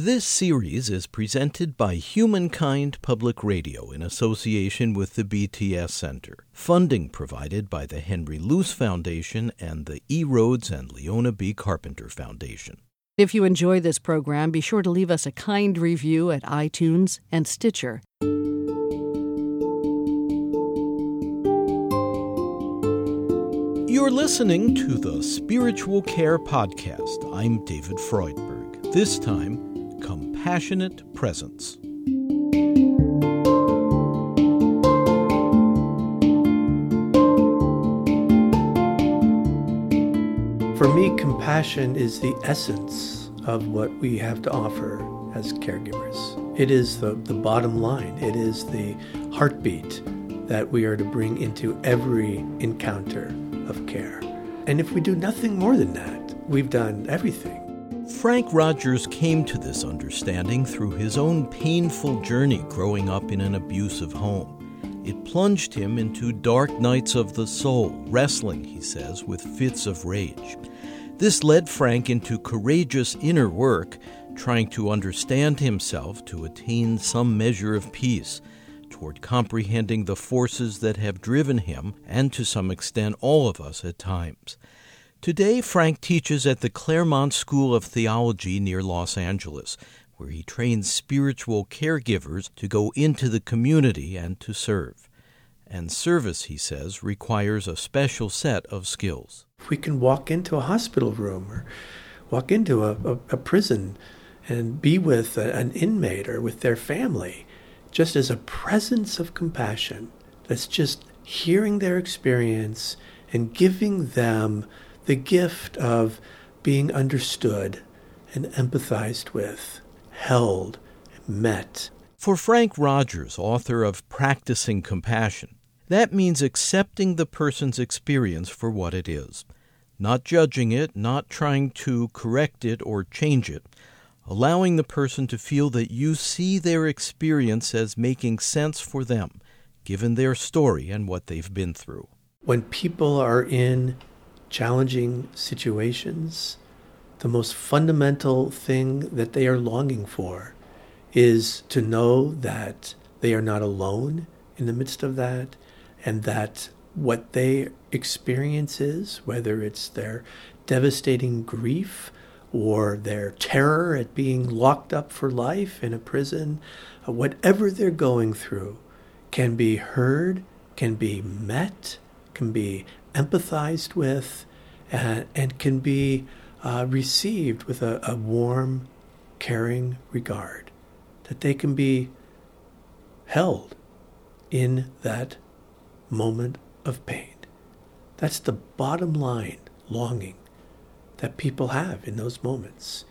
This series is presented by Humankind Public Radio in association with the BTS Center. Funding provided by the Henry Luce Foundation and the E. Rhodes and Leona B. Carpenter Foundation. If you enjoy this program, be sure to leave us a kind review at iTunes and Stitcher. You're listening to the Spiritual Care Podcast. I'm David Freudberg. This time, Compassionate Presence. For me, compassion is the essence of what we have to offer as caregivers. It is the, the bottom line, it is the heartbeat that we are to bring into every encounter of care. And if we do nothing more than that, we've done everything. Frank Rogers came to this understanding through his own painful journey growing up in an abusive home. It plunged him into dark nights of the soul, wrestling, he says, with fits of rage. This led Frank into courageous inner work, trying to understand himself to attain some measure of peace toward comprehending the forces that have driven him, and to some extent all of us at times. Today, Frank teaches at the Claremont School of Theology near Los Angeles, where he trains spiritual caregivers to go into the community and to serve. And service, he says, requires a special set of skills. We can walk into a hospital room or walk into a, a, a prison and be with a, an inmate or with their family, just as a presence of compassion that's just hearing their experience and giving them the gift of being understood and empathized with, held, met. For Frank Rogers, author of Practicing Compassion, that means accepting the person's experience for what it is, not judging it, not trying to correct it or change it, allowing the person to feel that you see their experience as making sense for them, given their story and what they've been through. When people are in challenging situations, the most fundamental thing that they are longing for is to know that they are not alone in the midst of that and that what they experience is, whether it's their devastating grief or their terror at being locked up for life in a prison, uh, whatever they're going through can be heard, can be met, can be empathized with, and, and can be uh, received with a, a warm, caring regard. That they can be held in that moment of pain. That's the bottom line longing that people have in those moments.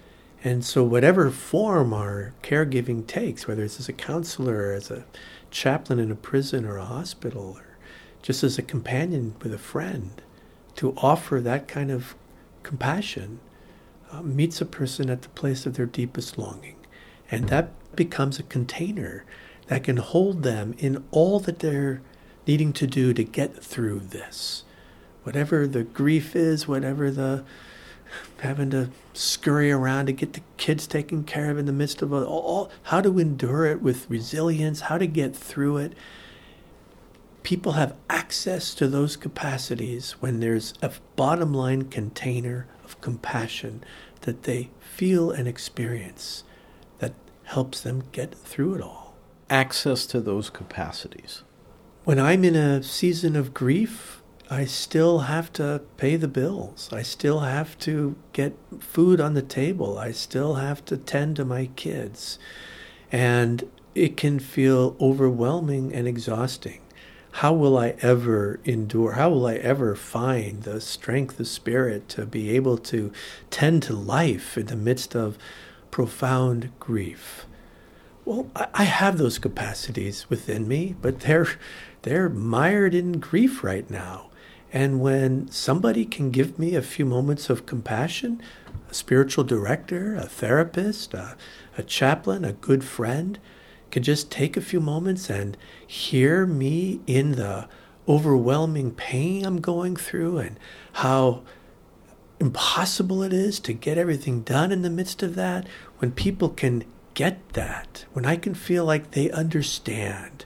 And so, whatever form our caregiving takes, whether it's as a counselor, or as a chaplain in a prison or a hospital, or just as a companion with a friend, to offer that kind of compassion uh, meets a person at the place of their deepest longing. And that becomes a container that can hold them in all that they're needing to do to get through this. Whatever the grief is, whatever the having to scurry around to get the kids taken care of in the midst of all, all how to endure it with resilience, how to get through it. People have access to those capacities when there's a bottom line container of compassion that they feel and experience that helps them get through it all. Access to those capacities. When I'm in a season of grief, I still have to pay the bills. I still have to get food on the table. I still have to tend to my kids. And it can feel overwhelming and exhausting. How will I ever endure? How will I ever find the strength of spirit to be able to tend to life in the midst of profound grief? Well, I have those capacities within me, but they're they're mired in grief right now. And when somebody can give me a few moments of compassion, a spiritual director, a therapist, a, a chaplain, a good friend, can just take a few moments and hear me in the overwhelming pain I'm going through and how impossible it is to get everything done in the midst of that, when people can get that, when I can feel like they understand,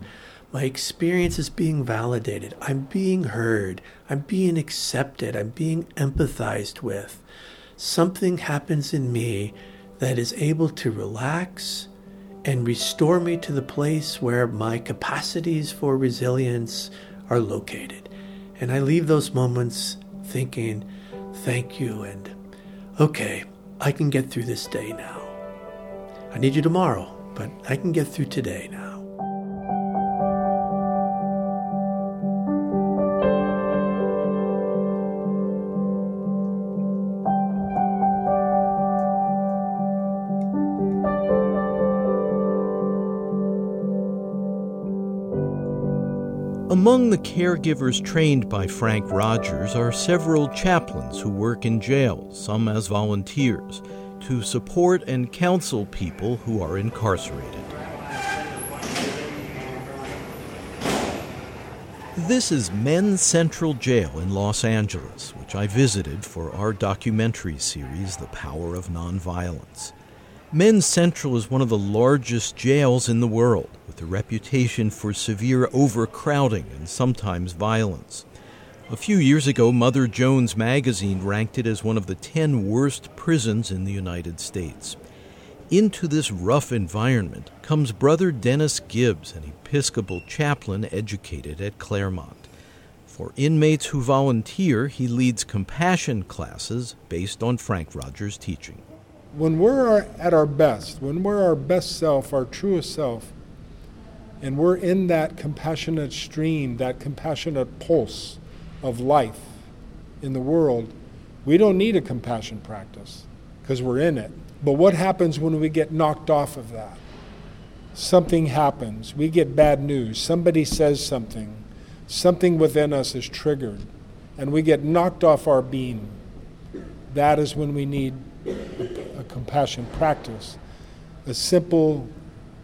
my experience is being validated, I'm being heard, I'm being accepted, I'm being empathized with, something happens in me that is able to relax and restore me to the place where my capacities for resilience are located. And I leave those moments thinking, thank you, and okay, I can get through this day now. I need you tomorrow, but I can get through today now. Among the caregivers trained by Frank Rogers are several chaplains who work in jails, some as volunteers, to support and counsel people who are incarcerated. This is Men's Central Jail in Los Angeles, which I visited for our documentary series, The Power of Nonviolence. Men's Central is one of the largest jails in the world, with a reputation for severe overcrowding and sometimes violence. A few years ago, Mother Jones magazine ranked it as one of the 10 worst prisons in the United States. Into this rough environment comes Brother Dennis Gibbs, an Episcopal chaplain educated at Claremont. For inmates who volunteer, he leads compassion classes based on Frank Rogers' teaching when we're at our best, when we're our best self, our truest self, and we're in that compassionate stream, that compassionate pulse of life in the world, we don't need a compassion practice because we're in it. But what happens when we get knocked off of that? Something happens. We get bad news. Somebody says something. Something within us is triggered, and we get knocked off our beam. That is when we need compassion practice, a simple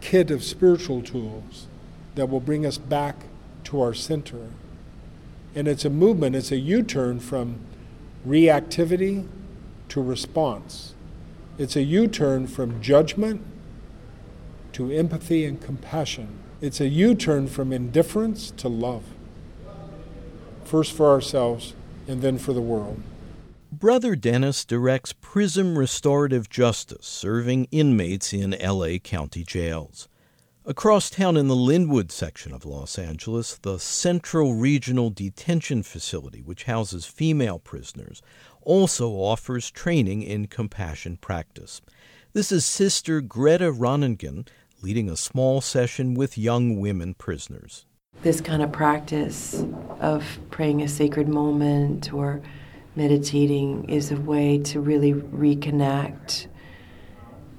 kit of spiritual tools that will bring us back to our center. And it's a movement, it's a U turn from reactivity to response. It's a U turn from judgment to empathy and compassion. It's a U turn from indifference to love. First for ourselves and then for the world. Brother Dennis directs Prism Restorative Justice, serving inmates in LA County jails. Across town in the Lynwood section of Los Angeles, the Century Regional Detention Facility, which houses female prisoners, also offers training in compassion practice. This is Sister Greta Ronningen leading a small session with young women prisoners. This kind of practice of praying a sacred moment or meditating is a way to really reconnect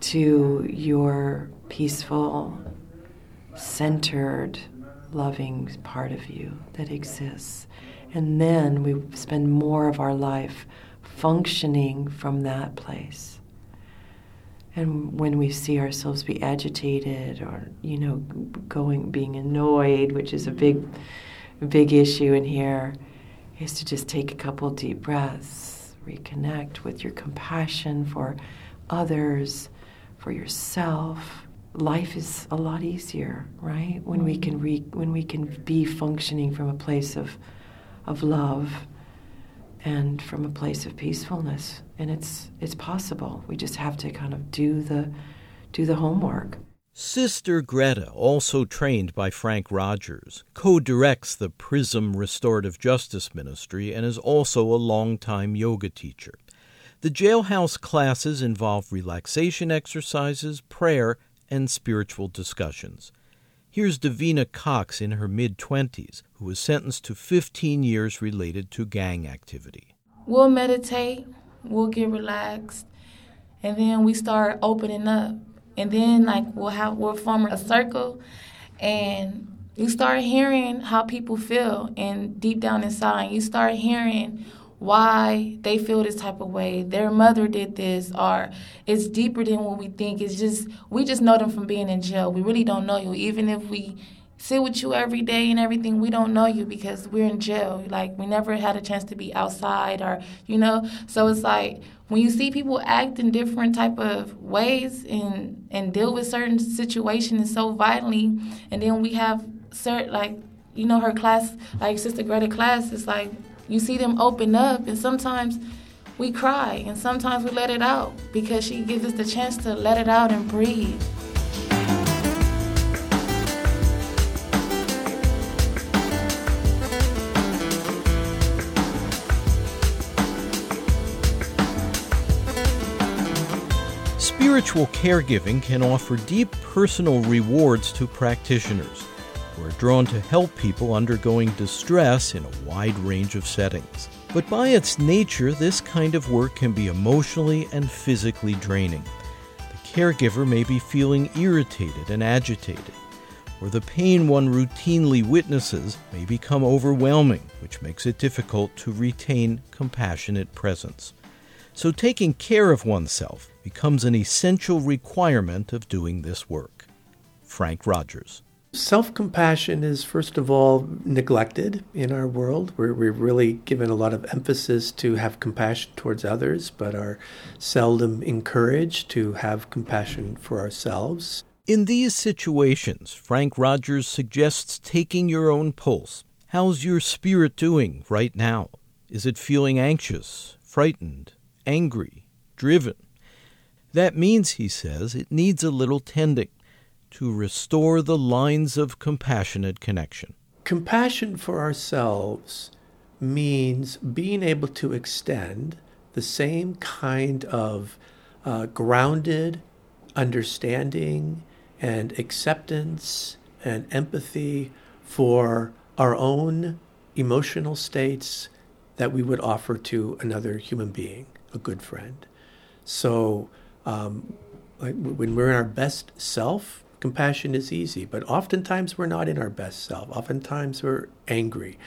to your peaceful, centered, loving part of you that exists. And then we spend more of our life functioning from that place. And when we see ourselves be agitated or, you know, going, being annoyed, which is a big, big issue in here, is to just take a couple deep breaths, reconnect with your compassion for others, for yourself. Life is a lot easier, right? When we can re, when we can be functioning from a place of of love and from a place of peacefulness. And it's it's possible. We just have to kind of do the do the homework. Sister Greta, also trained by Frank Rogers, co directs the PRISM Restorative Justice Ministry and is also a longtime yoga teacher. The jailhouse classes involve relaxation exercises, prayer, and spiritual discussions. Here's Davina Cox in her mid 20s, who was sentenced to 15 years related to gang activity. We'll meditate, we'll get relaxed, and then we start opening up and then like we'll have we'll form a circle and you start hearing how people feel. And deep down inside you start hearing why they feel this type of way. Their mother did this or it's deeper than what we think. It's just we just know them from being in jail. We really don't know you. Even if we sit with you every day and everything we don't know you because we're in jail. Like we never had a chance to be outside or you know? So it's like when you see people act in different type of ways and and deal with certain situations so violently, and then we have certain like you know her class like Sister Greta class is like you see them open up, and sometimes we cry, and sometimes we let it out because she gives us the chance to let it out and breathe. Spiritual caregiving can offer deep personal rewards to practitioners who are drawn to help people undergoing distress in a wide range of settings. But by its nature, this kind of work can be emotionally and physically draining. The caregiver may be feeling irritated and agitated, or the pain one routinely witnesses may become overwhelming, which makes it difficult to retain compassionate presence. So, taking care of oneself becomes an essential requirement of doing this work. Frank Rogers. Self compassion is, first of all, neglected in our world, where we're really given a lot of emphasis to have compassion towards others, but are seldom encouraged to have compassion for ourselves. In these situations, Frank Rogers suggests taking your own pulse. How's your spirit doing right now? Is it feeling anxious, frightened, angry, driven? That means, he says, it needs a little tending to restore the lines of compassionate connection. Compassion for ourselves means being able to extend the same kind of uh, grounded understanding and acceptance and empathy for our own emotional states that we would offer to another human being, a good friend. So, um, when we're in our best self, compassion is easy, but oftentimes we're not in our best self. Oftentimes we're angry.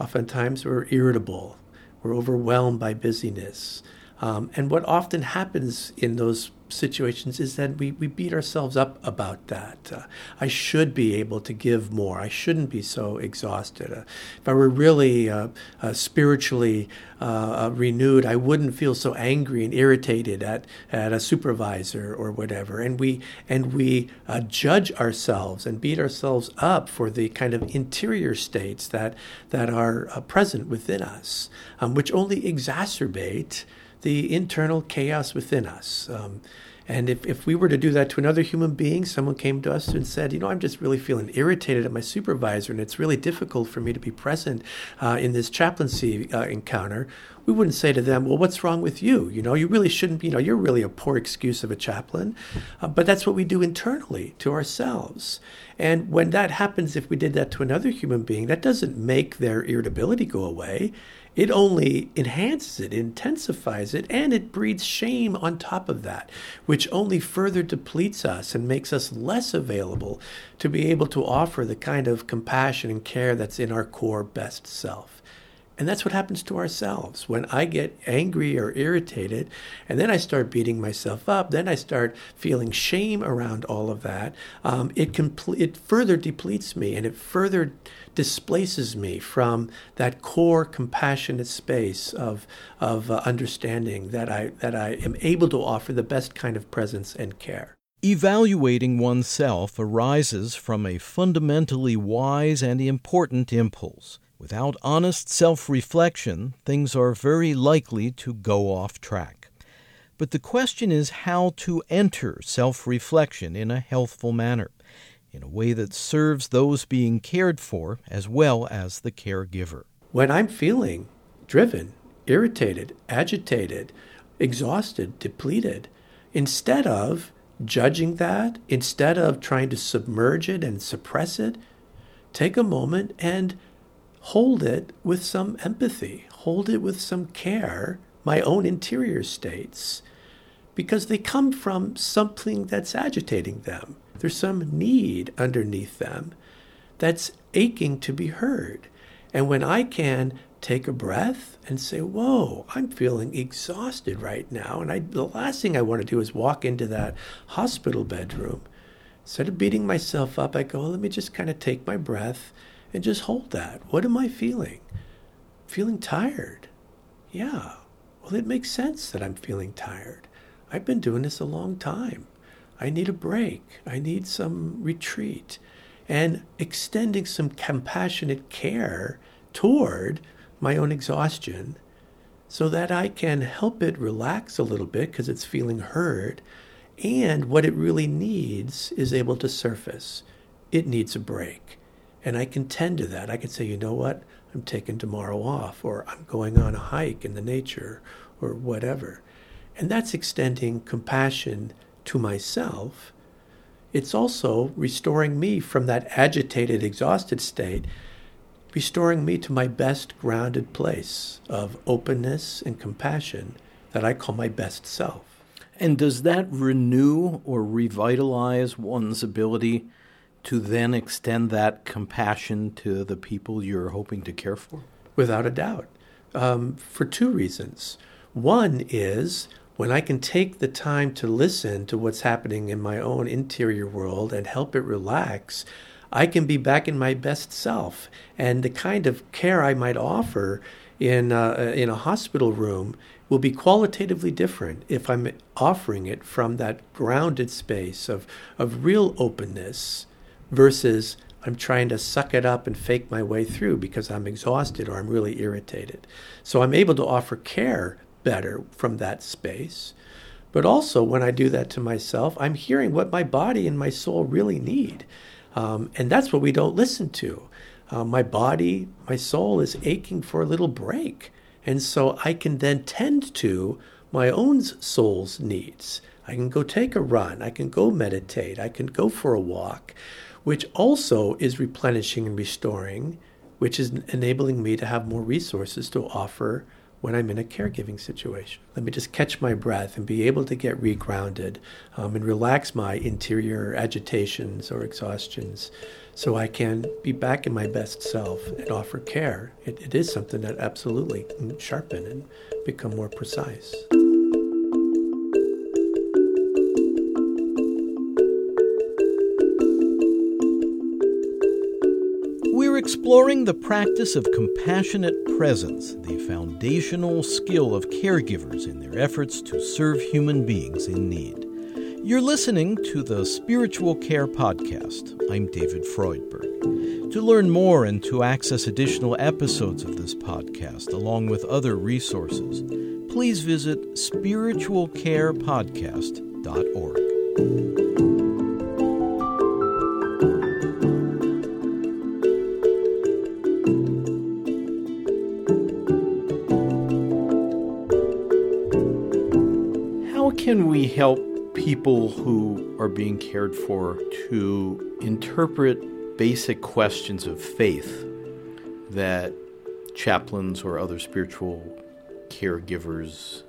Oftentimes we're irritable. We're overwhelmed by busyness. Um, and what often happens in those situations is that we, we beat ourselves up about that. Uh, I should be able to give more. I shouldn't be so exhausted. Uh, if I were really uh, uh spiritually uh, uh, renewed, I wouldn't feel so angry and irritated at, at a supervisor or whatever. And we and we judge ourselves and beat ourselves up for the kind of interior states that that are present within us, um, which only exacerbate the internal chaos within us. Um, and if, if we were to do that to another human being, someone came to us and said, You know, I'm just really feeling irritated at my supervisor, and it's really difficult for me to be present uh, in this chaplaincy uh, encounter. We wouldn't say to them, Well, what's wrong with you? You know, you really shouldn't, be, you know, you're really a poor excuse of a chaplain. Uh, but that's what we do internally to ourselves. And when that happens, if we did that to another human being, that doesn't make their irritability go away it only enhances it, intensifies it, and it breeds shame on top of that, which only further depletes us and makes us less available to be able to offer the kind of compassion and care that's in our core best self. And that's what happens to ourselves. When I get angry or irritated, and then I start beating myself up, then I start feeling shame around all of that, um, it, compl- it further depletes me and it further displaces me from that core compassionate space of, of uh, understanding that I, that I am able to offer the best kind of presence and care. Evaluating oneself arises from a fundamentally wise and important impulse Without honest self reflection, things are very likely to go off track. But the question is how to enter self reflection in a healthful manner, in a way that serves those being cared for as well as the caregiver. When I'm feeling driven, irritated, agitated, exhausted, depleted, instead of judging that, instead of trying to submerge it and suppress it, take a moment and hold it with some empathy, hold it with some care, my own interior states, because they come from something that's agitating them. There's some need underneath them that's aching to be heard. And when I can take a breath and say, Whoa, I'm feeling exhausted right now. And I, the last thing I want to do is walk into that hospital bedroom. Instead of beating myself up, I go, Let me just kind of take my breath and just hold that. What am I feeling? Feeling tired. Yeah. Well, it makes sense that I'm feeling tired. I've been doing this a long time. I need a break. I need some retreat. And extending some compassionate care toward my own exhaustion so that I can help it relax a little bit because it's feeling hurt. And what it really needs is able to surface. It needs a break. And I can tend to that. I can say, you know what? I'm taking tomorrow off, or I'm going on a hike in the nature, or whatever. And that's extending compassion to myself. It's also restoring me from that agitated, exhausted state restoring me to my best grounded place of openness and compassion that I call my best self. And does that renew or revitalize one's ability to then extend that compassion to the people you're hoping to care for? Without a doubt. Um, for two reasons. One is when I can take the time to listen to what's happening in my own interior world and help it relax, I can be back in my best self. And the kind of care I might offer in, uh, in a hospital room will be qualitatively different if I'm offering it from that grounded space of, of real openness versus I'm trying to suck it up and fake my way through because I'm exhausted or I'm really irritated. So I'm able to offer care better from that space. But also, when I do that to myself, I'm hearing what my body and my soul really need. Um, and that's what we don't listen to. Uh, my body, my soul is aching for a little break. And so I can then tend to my own soul's needs. I can go take a run. I can go meditate. I can go for a walk, which also is replenishing and restoring, which is enabling me to have more resources to offer when I'm in a caregiving situation. Let me just catch my breath and be able to get regrounded um, and relax my interior agitations or exhaustions so I can be back in my best self and offer care. it, it is something that absolutely can sharpen and become more precise. Exploring the practice of compassionate presence, the foundational skill of caregivers in their efforts to serve human beings in need. You're listening to the Spiritual Care Podcast. I'm David Freudberg. To learn more and to access additional episodes of this podcast, along with other resources, please visit spiritualcarepodcast.org. can we help people who are being cared for to interpret basic questions of faith that chaplains or other spiritual caregivers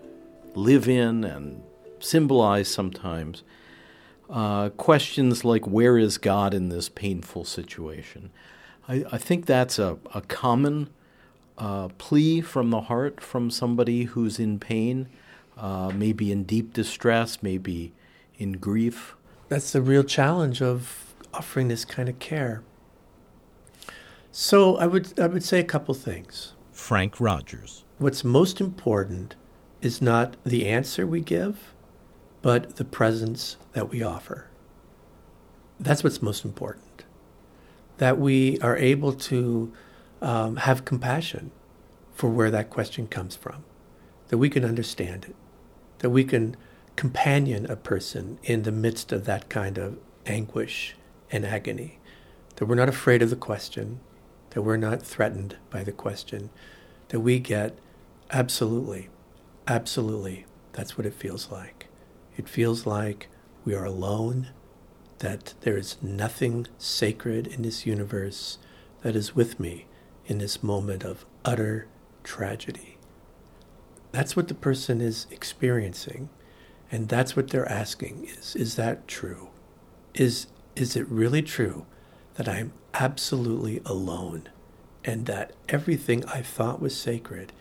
live in and symbolize sometimes? Uh, questions like, Where is God in this painful situation? I, I think that's a, a common uh, plea from the heart from somebody who's in pain uh, maybe in deep distress, maybe in grief. That's the real challenge of offering this kind of care. So I would I would say a couple things. Frank Rogers. What's most important is not the answer we give, but the presence that we offer. That's what's most important. That we are able to um, have compassion for where that question comes from, that we can understand it that we can companion a person in the midst of that kind of anguish and agony, that we're not afraid of the question, that we're not threatened by the question, that we get absolutely, absolutely, that's what it feels like. It feels like we are alone, that there is nothing sacred in this universe that is with me in this moment of utter tragedy. That's what the person is experiencing. And that's what they're asking is, is that true? Is, is it really true that I'm absolutely alone and that everything I thought was sacred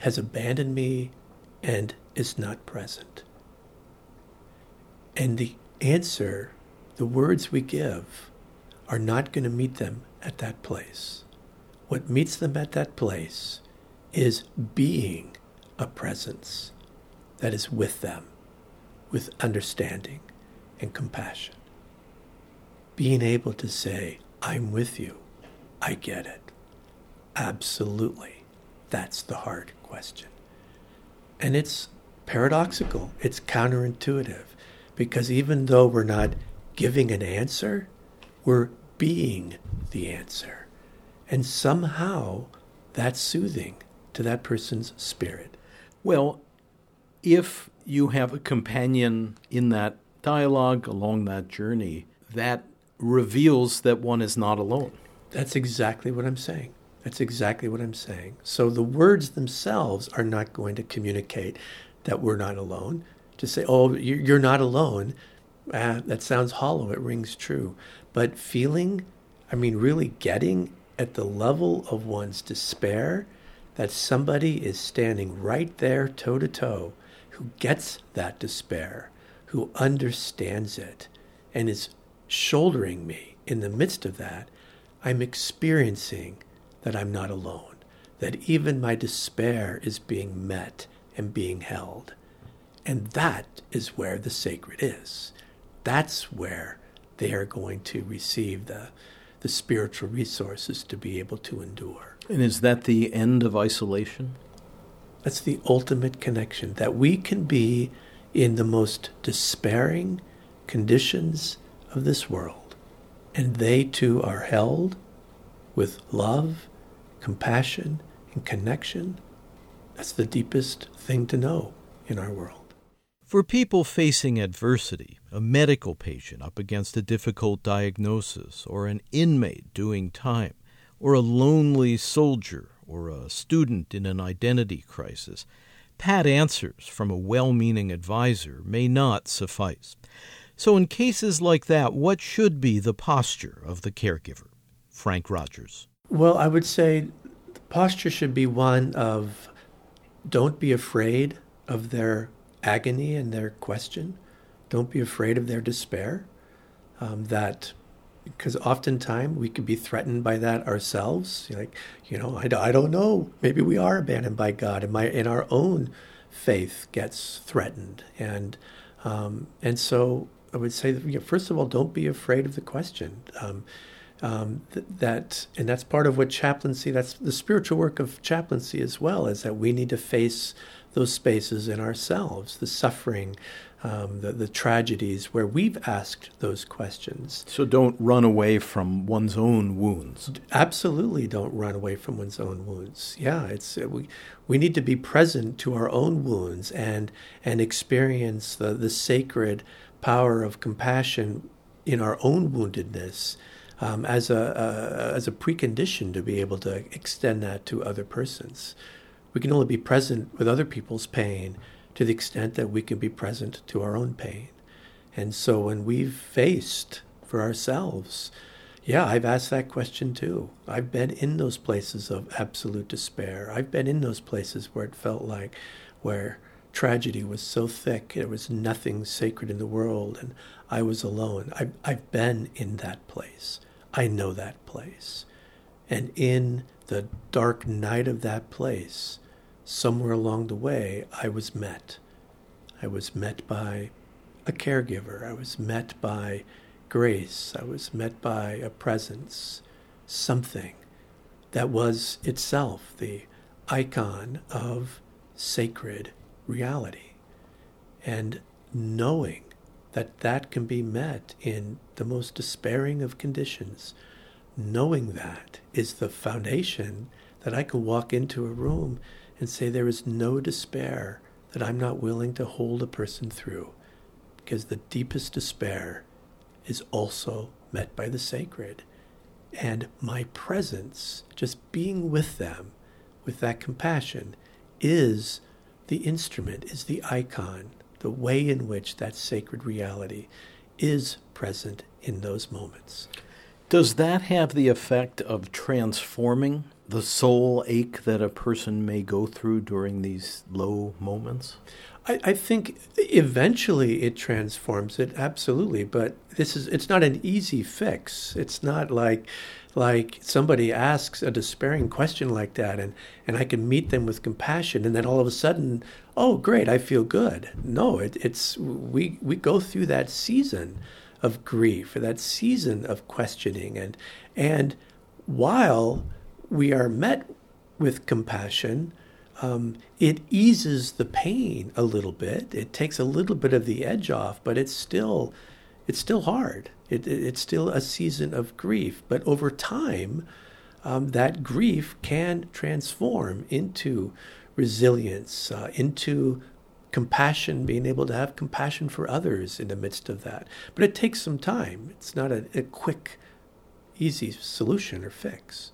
has abandoned me and is not present? And the answer, the words we give, are not going to meet them at that place. What meets them at that place is being a presence that is with them, with understanding and compassion. Being able to say, I'm with you, I get it. Absolutely. That's the hard question. And it's paradoxical, it's counterintuitive, because even though we're not giving an answer, we're being the answer. And somehow that's soothing to that person's spirit. Well, if you have a companion in that dialogue along that journey, that reveals that one is not alone. That's exactly what I'm saying. That's exactly what I'm saying. So the words themselves are not going to communicate that we're not alone. To say, oh, you're not alone, ah, that sounds hollow. It rings true. But feeling, I mean, really getting at the level of one's despair that somebody is standing right there toe to toe who gets that despair, who understands it, and is shouldering me in the midst of that, I'm experiencing that I'm not alone, that even my despair is being met and being held. And that is where the sacred is. That's where they are going to receive the, the spiritual resources to be able to endure. And is that the end of isolation? That's the ultimate connection that we can be in the most despairing conditions of this world, and they too are held with love, compassion, and connection. That's the deepest thing to know in our world. For people facing adversity, a medical patient up against a difficult diagnosis, or an inmate doing time, or a lonely soldier, or a student in an identity crisis, pat answers from a well meaning advisor may not suffice. So, in cases like that, what should be the posture of the caregiver? Frank Rogers. Well, I would say the posture should be one of don't be afraid of their agony and their question. Don't be afraid of their despair. Um, that because oftentimes we could be threatened by that ourselves. Like, you know, I, I don't know. Maybe we are abandoned by God, and my and our own faith gets threatened. And um, and so I would say, that, you know, first of all, don't be afraid of the question. Um, um, th- that and that's part of what chaplaincy. That's the spiritual work of chaplaincy as well. Is that we need to face those spaces in ourselves, the suffering, um, the, the tragedies where we've asked those questions. So don't run away from one's own wounds. Absolutely, don't run away from one's own wounds. Yeah, it's uh, we we need to be present to our own wounds and and experience the the sacred power of compassion in our own woundedness. Um, as a, a as a precondition to be able to extend that to other persons. We can only be present with other people's pain to the extent that we can be present to our own pain. And so when we've faced for ourselves, yeah, I've asked that question too. I've been in those places of absolute despair. I've been in those places where it felt like where tragedy was so thick, there was nothing sacred in the world, and I was alone. I've, I've been in that place. I know that place. And in the dark night of that place, somewhere along the way, I was met. I was met by a caregiver. I was met by grace. I was met by a presence, something that was itself the icon of sacred reality. And knowing that that can be met in the most despairing of conditions, knowing that is the foundation that I can walk into a room and say there is no despair that I'm not willing to hold a person through, because the deepest despair is also met by the sacred. And my presence, just being with them with that compassion, is the instrument, is the icon, the way in which that sacred reality is present in those moments. Does that have the effect of transforming the soul ache that a person may go through during these low moments? I, I, think eventually it transforms it absolutely, but this is it's not an easy fix. It's not like like somebody asks a despairing question like that and, and I can meet them with compassion and then all of a sudden, oh great, I feel good. No, it, it's we we go through that season of grief, that season of questioning and and while we are met with compassion, um, it eases the pain a little bit. It takes a little bit of the edge off, but it's still it's still hard. It, it, it's still a season of grief. But over time, um, that grief can transform into resilience, uh, into compassion, being able to have compassion for others in the midst of that. But it takes some time. It's not a, a quick, easy solution or fix.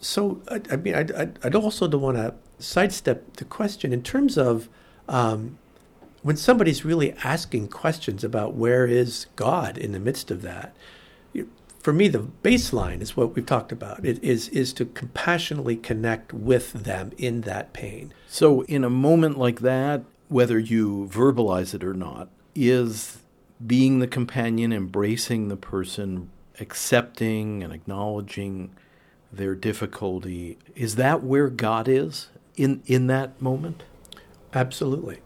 So, I, I mean, I, I, also don't want to sidestep the question in terms of um, when somebody's really asking questions about where is God in the midst of that. For me, the baseline is what we've talked about. It is is to compassionately connect with them in that pain. So, in a moment like that, whether you verbalize it or not, is being the companion, embracing the person, accepting and acknowledging their difficulty. Is that where God is in in that moment? Absolutely.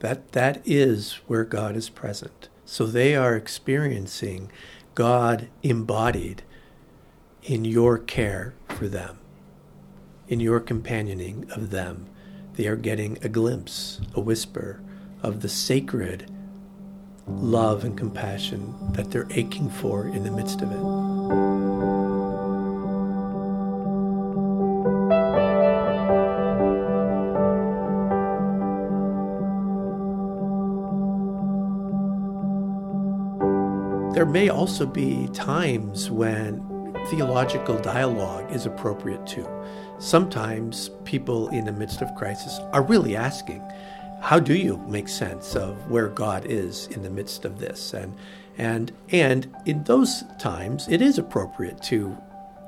That that is where God is present. So they are experiencing God embodied in your care for them, in your companioning of them. They are getting a glimpse, a whisper of the sacred love and compassion that they're aching for in the midst of it. There may also be times when theological dialogue is appropriate too. Sometimes people in the midst of crisis are really asking, how do you make sense of where God is in the midst of this? And and and in those times it is appropriate to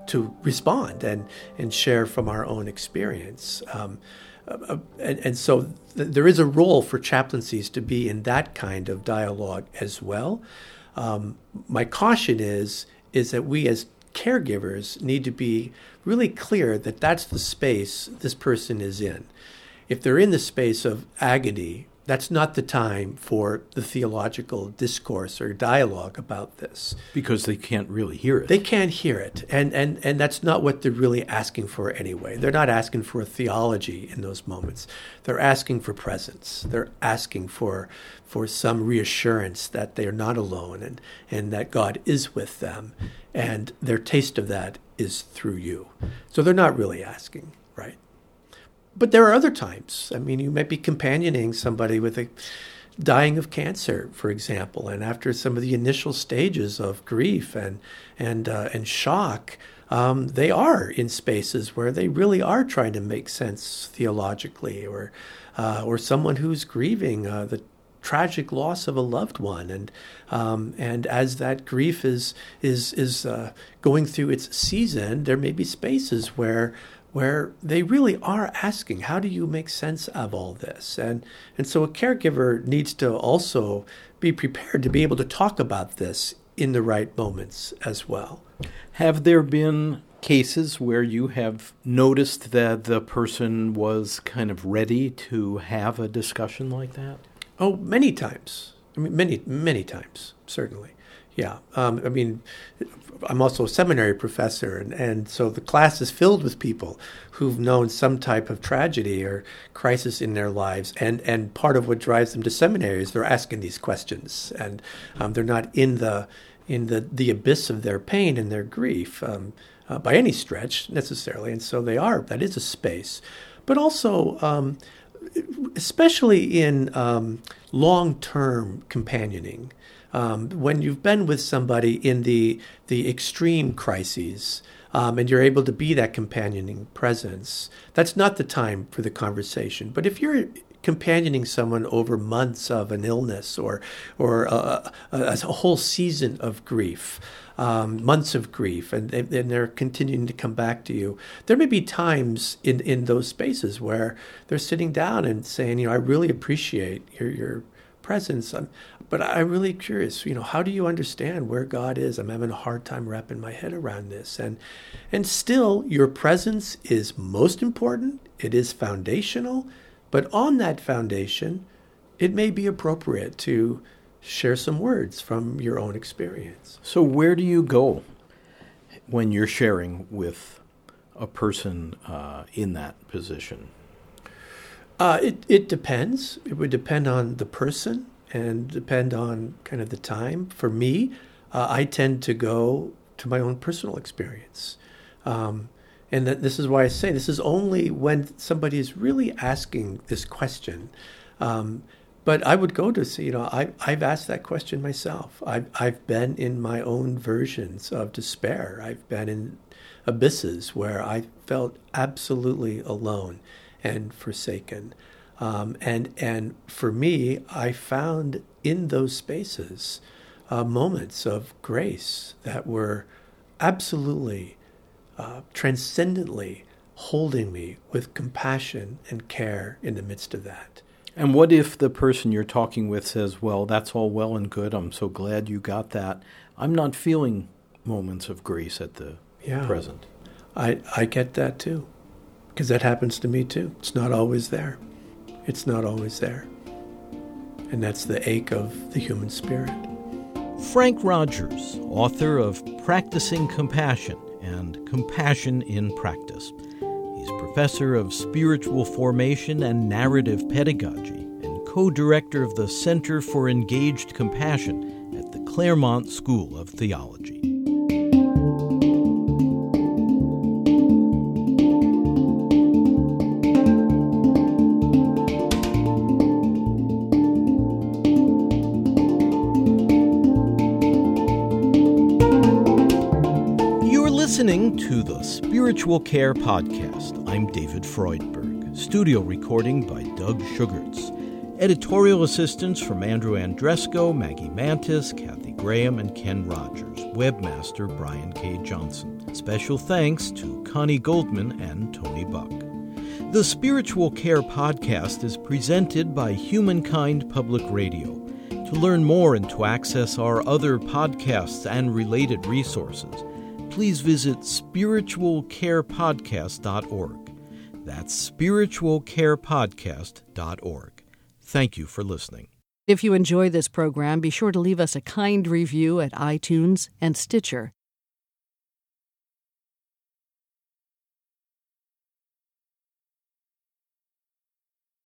to respond and and share from our own experience. Um, uh, uh and, and, so th- there is a role for chaplaincies to be in that kind of dialogue as well. Um, my caution is is that we as caregivers need to be really clear that that's the space this person is in. If they're in the space of agony that's not the time for the theological discourse or dialogue about this. Because they can't really hear it. They can't hear it. And and and that's not what they're really asking for anyway. They're not asking for a theology in those moments. They're asking for presence. They're asking for for some reassurance that they are not alone and and that God is with them. And their taste of that is through you. So they're not really asking right but there are other times. I mean, you might be companioning somebody with a dying of cancer, for example, and after some of the initial stages of grief and and uh, and shock, um, they are in spaces where they really are trying to make sense theologically, or uh, or someone who's grieving uh, the tragic loss of a loved one, and um, and as that grief is is is uh, going through its season, there may be spaces where where they really are asking, how do you make sense of all this? And, and so a caregiver needs to also be prepared to be able to talk about this in the right moments as well. Have there been cases where you have noticed that the person was kind of ready to have a discussion like that? Oh, many times. I mean, many, many times, certainly. Yeah. Um, I mean, I'm also a seminary professor, and, and so the class is filled with people who've known some type of tragedy or crisis in their lives. And, and part of what drives them to seminary is they're asking these questions, and um, they're not in the in the, the abyss of their pain and their grief um, uh, by any stretch necessarily. And so they are, that is a space. But also, um, especially in um, long term companioning, um, when you've been with somebody in the the extreme crises um, and you're able to be that companioning presence, that's not the time for the conversation. But if you're companioning someone over months of an illness or or a, a, a whole season of grief, um, months of grief, and, and they're continuing to come back to you. There may be times in, in those spaces where they're sitting down and saying, you know, I really appreciate your your presence. I'm, but I'm really curious, you know, how do you understand where God is? I'm having a hard time wrapping my head around this. And and still your presence is most important. It is foundational, but on that foundation, it may be appropriate to share some words from your own experience. So where do you go when you're sharing with a person uh, in that position? Uh, it, it depends. It would depend on the person and depend on kind of the time. For me, uh, I tend to go to my own personal experience. Um, and that this is why I say this is only when somebody is really asking this question. Um, but I would go to see, you know, I, I've asked that question myself. I've, I've been in my own versions of despair. I've been in abysses where I felt absolutely alone and forsaken. Um, and and for me, I found in those spaces uh, moments of grace that were absolutely uh, transcendently holding me with compassion and care in the midst of that. And what if the person you're talking with says, "Well, that's all well and good. I'm so glad you got that. I'm not feeling moments of grace at the yeah, present." I I get that too, because that happens to me too. It's not always there it's not always there. And that's the ache of the human spirit. Frank Rogers, author of Practicing Compassion and Compassion in Practice. He's professor of spiritual formation and narrative pedagogy and co director of the Center for Engaged Compassion at the Claremont School of Theology. To the Spiritual Care Podcast. I'm David Freudberg. Studio recording by Doug Sugarts. Editorial assistance from Andrew Andresco, Maggie Mantis, Kathy Graham, and Ken Rogers. Webmaster Brian K. Johnson. Special thanks to Connie Goldman and Tony Buck. The Spiritual Care Podcast is presented by Humankind Public Radio. To learn more and to access our other podcasts and related resources, please visit spiritualcarepodcast.org. That's spiritualcarepodcast.org. Thank you for listening. If you enjoy this program, be sure to leave us a kind review at iTunes and Stitcher.